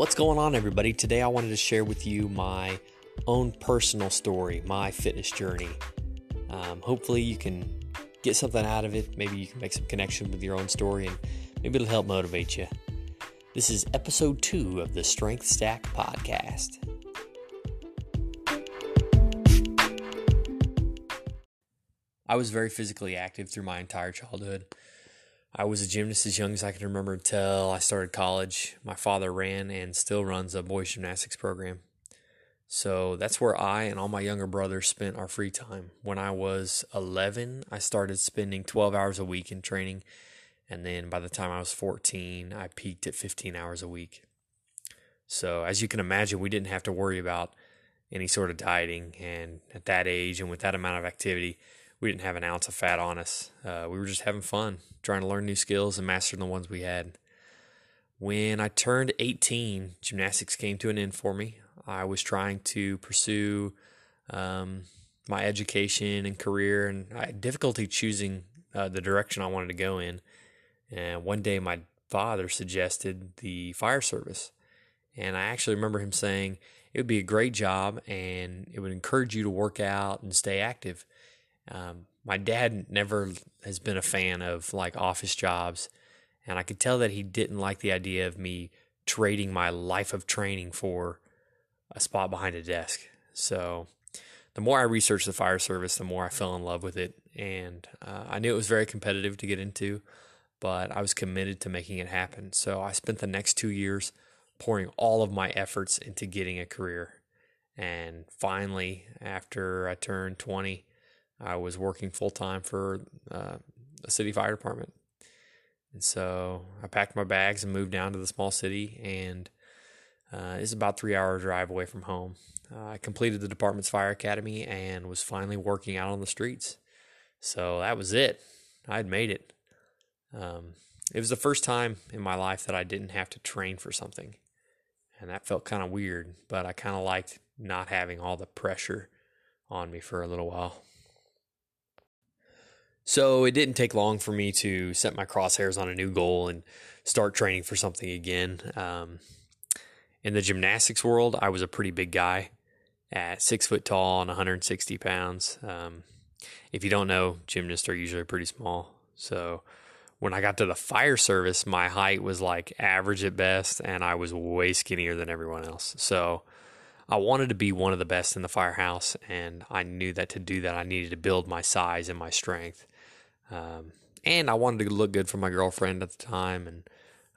What's going on, everybody? Today I wanted to share with you my own personal story, my fitness journey. Um, hopefully, you can get something out of it. Maybe you can make some connection with your own story, and maybe it'll help motivate you. This is episode two of the Strength Stack podcast. I was very physically active through my entire childhood. I was a gymnast as young as I can remember until I started college. My father ran and still runs a boys gymnastics program. So that's where I and all my younger brothers spent our free time. When I was 11, I started spending 12 hours a week in training. And then by the time I was 14, I peaked at 15 hours a week. So as you can imagine, we didn't have to worry about any sort of dieting. And at that age and with that amount of activity, we didn't have an ounce of fat on us. Uh, we were just having fun, trying to learn new skills and mastering the ones we had. When I turned 18, gymnastics came to an end for me. I was trying to pursue um, my education and career, and I had difficulty choosing uh, the direction I wanted to go in. And one day, my father suggested the fire service. And I actually remember him saying it would be a great job and it would encourage you to work out and stay active. Um, my dad never has been a fan of like office jobs, and I could tell that he didn't like the idea of me trading my life of training for a spot behind a desk. So the more I researched the fire service, the more I fell in love with it, and uh, I knew it was very competitive to get into, but I was committed to making it happen. So I spent the next two years pouring all of my efforts into getting a career. And finally, after I turned 20, I was working full time for uh, a city fire department. And so I packed my bags and moved down to the small city, and uh, it's about three hour drive away from home. Uh, I completed the department's fire academy and was finally working out on the streets. So that was it. I had made it. Um, it was the first time in my life that I didn't have to train for something, and that felt kind of weird. But I kind of liked not having all the pressure on me for a little while. So it didn't take long for me to set my crosshairs on a new goal and start training for something again. Um, in the gymnastics world, I was a pretty big guy at six foot tall and 160 pounds. Um, if you don't know, gymnasts are usually pretty small. So when I got to the fire service, my height was like average at best, and I was way skinnier than everyone else. So I wanted to be one of the best in the firehouse, and I knew that to do that, I needed to build my size and my strength. Um, and I wanted to look good for my girlfriend at the time, and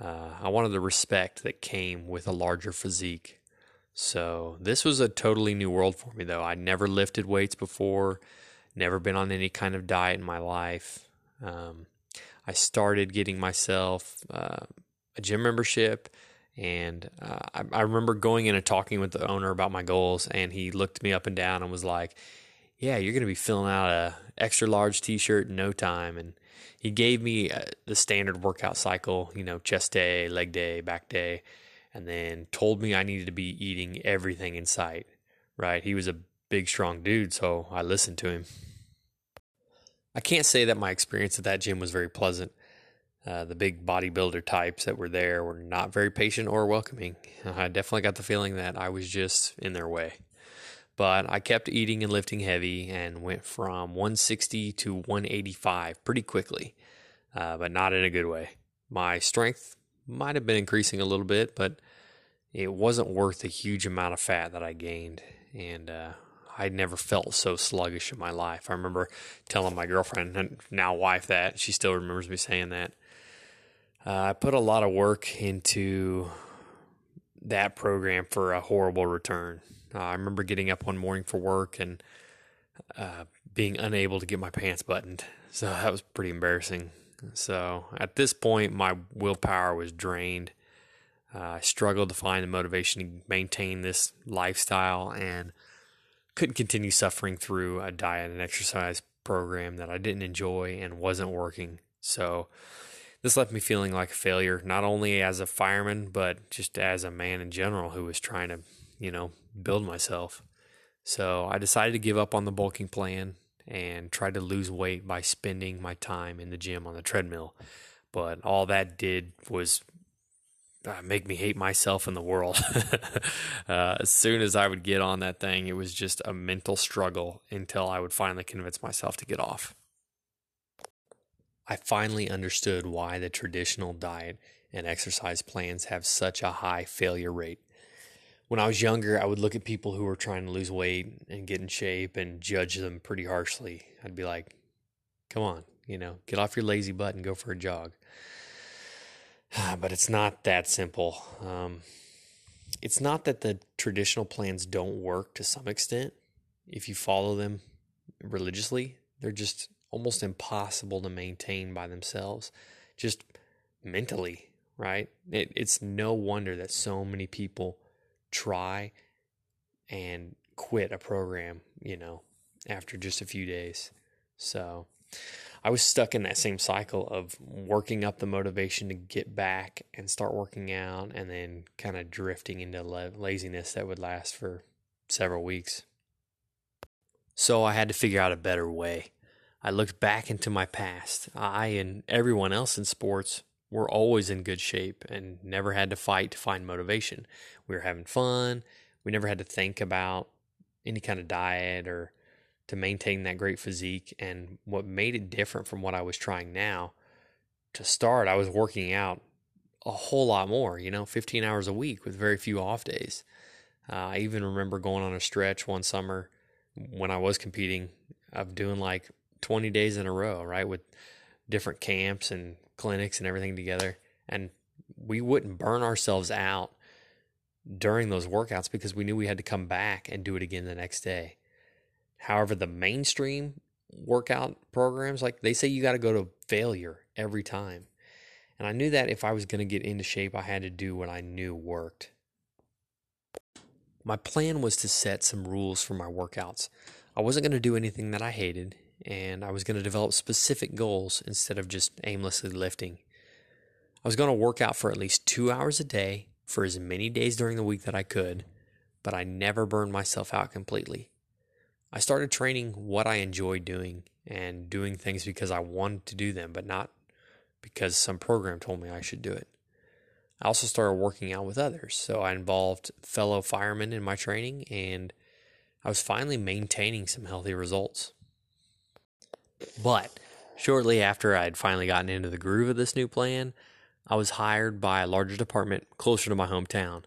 uh, I wanted the respect that came with a larger physique. So this was a totally new world for me, though. I'd never lifted weights before, never been on any kind of diet in my life. Um, I started getting myself uh, a gym membership, and uh, I, I remember going in and talking with the owner about my goals, and he looked me up and down and was like, yeah, you're going to be filling out a extra large t-shirt in no time. And he gave me uh, the standard workout cycle, you know, chest day, leg day, back day, and then told me I needed to be eating everything in sight, right? He was a big, strong dude, so I listened to him. I can't say that my experience at that gym was very pleasant. Uh, the big bodybuilder types that were there were not very patient or welcoming. I definitely got the feeling that I was just in their way. But I kept eating and lifting heavy and went from 160 to 185 pretty quickly, uh, but not in a good way. My strength might have been increasing a little bit, but it wasn't worth the huge amount of fat that I gained. And uh, I'd never felt so sluggish in my life. I remember telling my girlfriend, and now wife, that she still remembers me saying that. Uh, I put a lot of work into that program for a horrible return. Uh, I remember getting up one morning for work and uh, being unable to get my pants buttoned. So that was pretty embarrassing. So at this point, my willpower was drained. Uh, I struggled to find the motivation to maintain this lifestyle and couldn't continue suffering through a diet and exercise program that I didn't enjoy and wasn't working. So this left me feeling like a failure, not only as a fireman, but just as a man in general who was trying to, you know, build myself. So I decided to give up on the bulking plan and try to lose weight by spending my time in the gym on the treadmill. But all that did was uh, make me hate myself and the world. uh, as soon as I would get on that thing, it was just a mental struggle until I would finally convince myself to get off. I finally understood why the traditional diet and exercise plans have such a high failure rate. When I was younger, I would look at people who were trying to lose weight and get in shape and judge them pretty harshly. I'd be like, come on, you know, get off your lazy butt and go for a jog. but it's not that simple. Um, it's not that the traditional plans don't work to some extent if you follow them religiously. They're just almost impossible to maintain by themselves, just mentally, right? It, it's no wonder that so many people try and quit a program, you know, after just a few days. So I was stuck in that same cycle of working up the motivation to get back and start working out and then kind of drifting into laziness that would last for several weeks. So I had to figure out a better way. I looked back into my past. I and everyone else in sports were always in good shape and never had to fight to find motivation. We were having fun. We never had to think about any kind of diet or to maintain that great physique. And what made it different from what I was trying now, to start, I was working out a whole lot more, you know, 15 hours a week with very few off days. Uh, I even remember going on a stretch one summer when I was competing of doing like 20 days in a row, right? With different camps and clinics and everything together. And we wouldn't burn ourselves out during those workouts because we knew we had to come back and do it again the next day. However, the mainstream workout programs, like they say you got to go to failure every time. And I knew that if I was going to get into shape, I had to do what I knew worked. My plan was to set some rules for my workouts. I wasn't going to do anything that I hated, and I was going to develop specific goals instead of just aimlessly lifting. I was going to work out for at least two hours a day for as many days during the week that I could, but I never burned myself out completely. I started training what I enjoyed doing and doing things because I wanted to do them, but not because some program told me I should do it. I also started working out with others, so I involved fellow firemen in my training and I was finally maintaining some healthy results. But shortly after I'd finally gotten into the groove of this new plan, I was hired by a larger department closer to my hometown.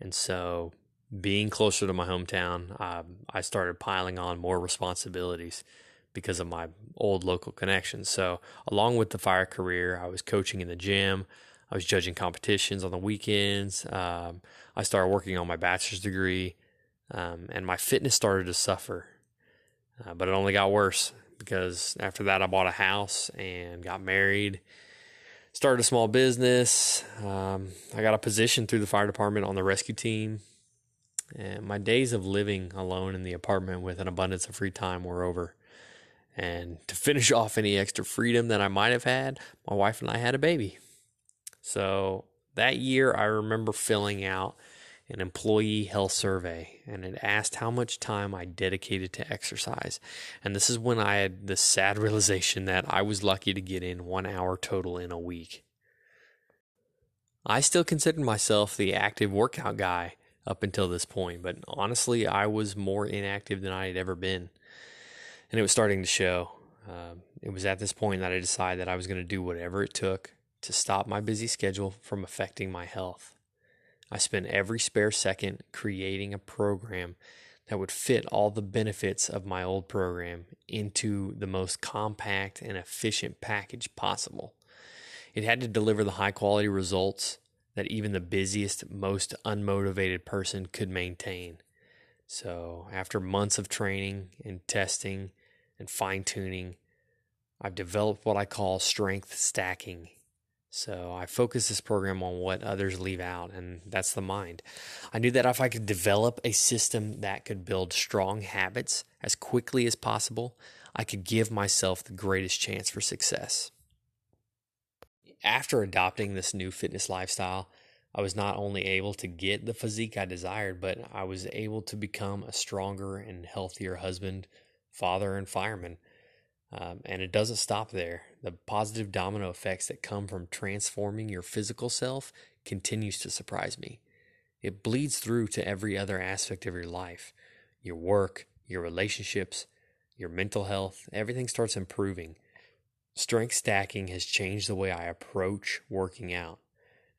And so, being closer to my hometown, um, I started piling on more responsibilities because of my old local connections. So, along with the fire career, I was coaching in the gym. I was judging competitions on the weekends. Um, I started working on my bachelor's degree, um, and my fitness started to suffer. Uh, but it only got worse because after that, I bought a house and got married, started a small business. Um, I got a position through the fire department on the rescue team. And my days of living alone in the apartment with an abundance of free time were over. And to finish off any extra freedom that I might have had, my wife and I had a baby. So that year, I remember filling out an employee health survey and it asked how much time I dedicated to exercise. And this is when I had the sad realization that I was lucky to get in one hour total in a week. I still considered myself the active workout guy up until this point, but honestly, I was more inactive than I had ever been. And it was starting to show. Uh, it was at this point that I decided that I was going to do whatever it took to stop my busy schedule from affecting my health. I spent every spare second creating a program that would fit all the benefits of my old program into the most compact and efficient package possible. It had to deliver the high quality results that even the busiest, most unmotivated person could maintain. So, after months of training and testing and fine tuning, I've developed what I call strength stacking so I focus this program on what others leave out, and that's the mind. I knew that if I could develop a system that could build strong habits as quickly as possible, I could give myself the greatest chance for success. After adopting this new fitness lifestyle, I was not only able to get the physique I desired, but I was able to become a stronger and healthier husband, father, and fireman. Um, and it doesn't stop there. The positive domino effects that come from transforming your physical self continues to surprise me. It bleeds through to every other aspect of your life your work, your relationships, your mental health. Everything starts improving. Strength stacking has changed the way I approach working out.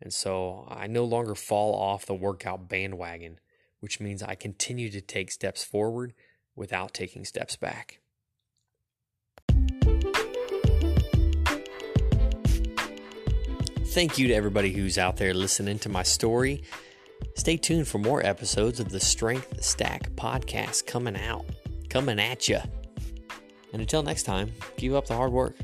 And so I no longer fall off the workout bandwagon, which means I continue to take steps forward without taking steps back. Thank you to everybody who's out there listening to my story. Stay tuned for more episodes of the Strength Stack podcast coming out, coming at you. And until next time, keep up the hard work.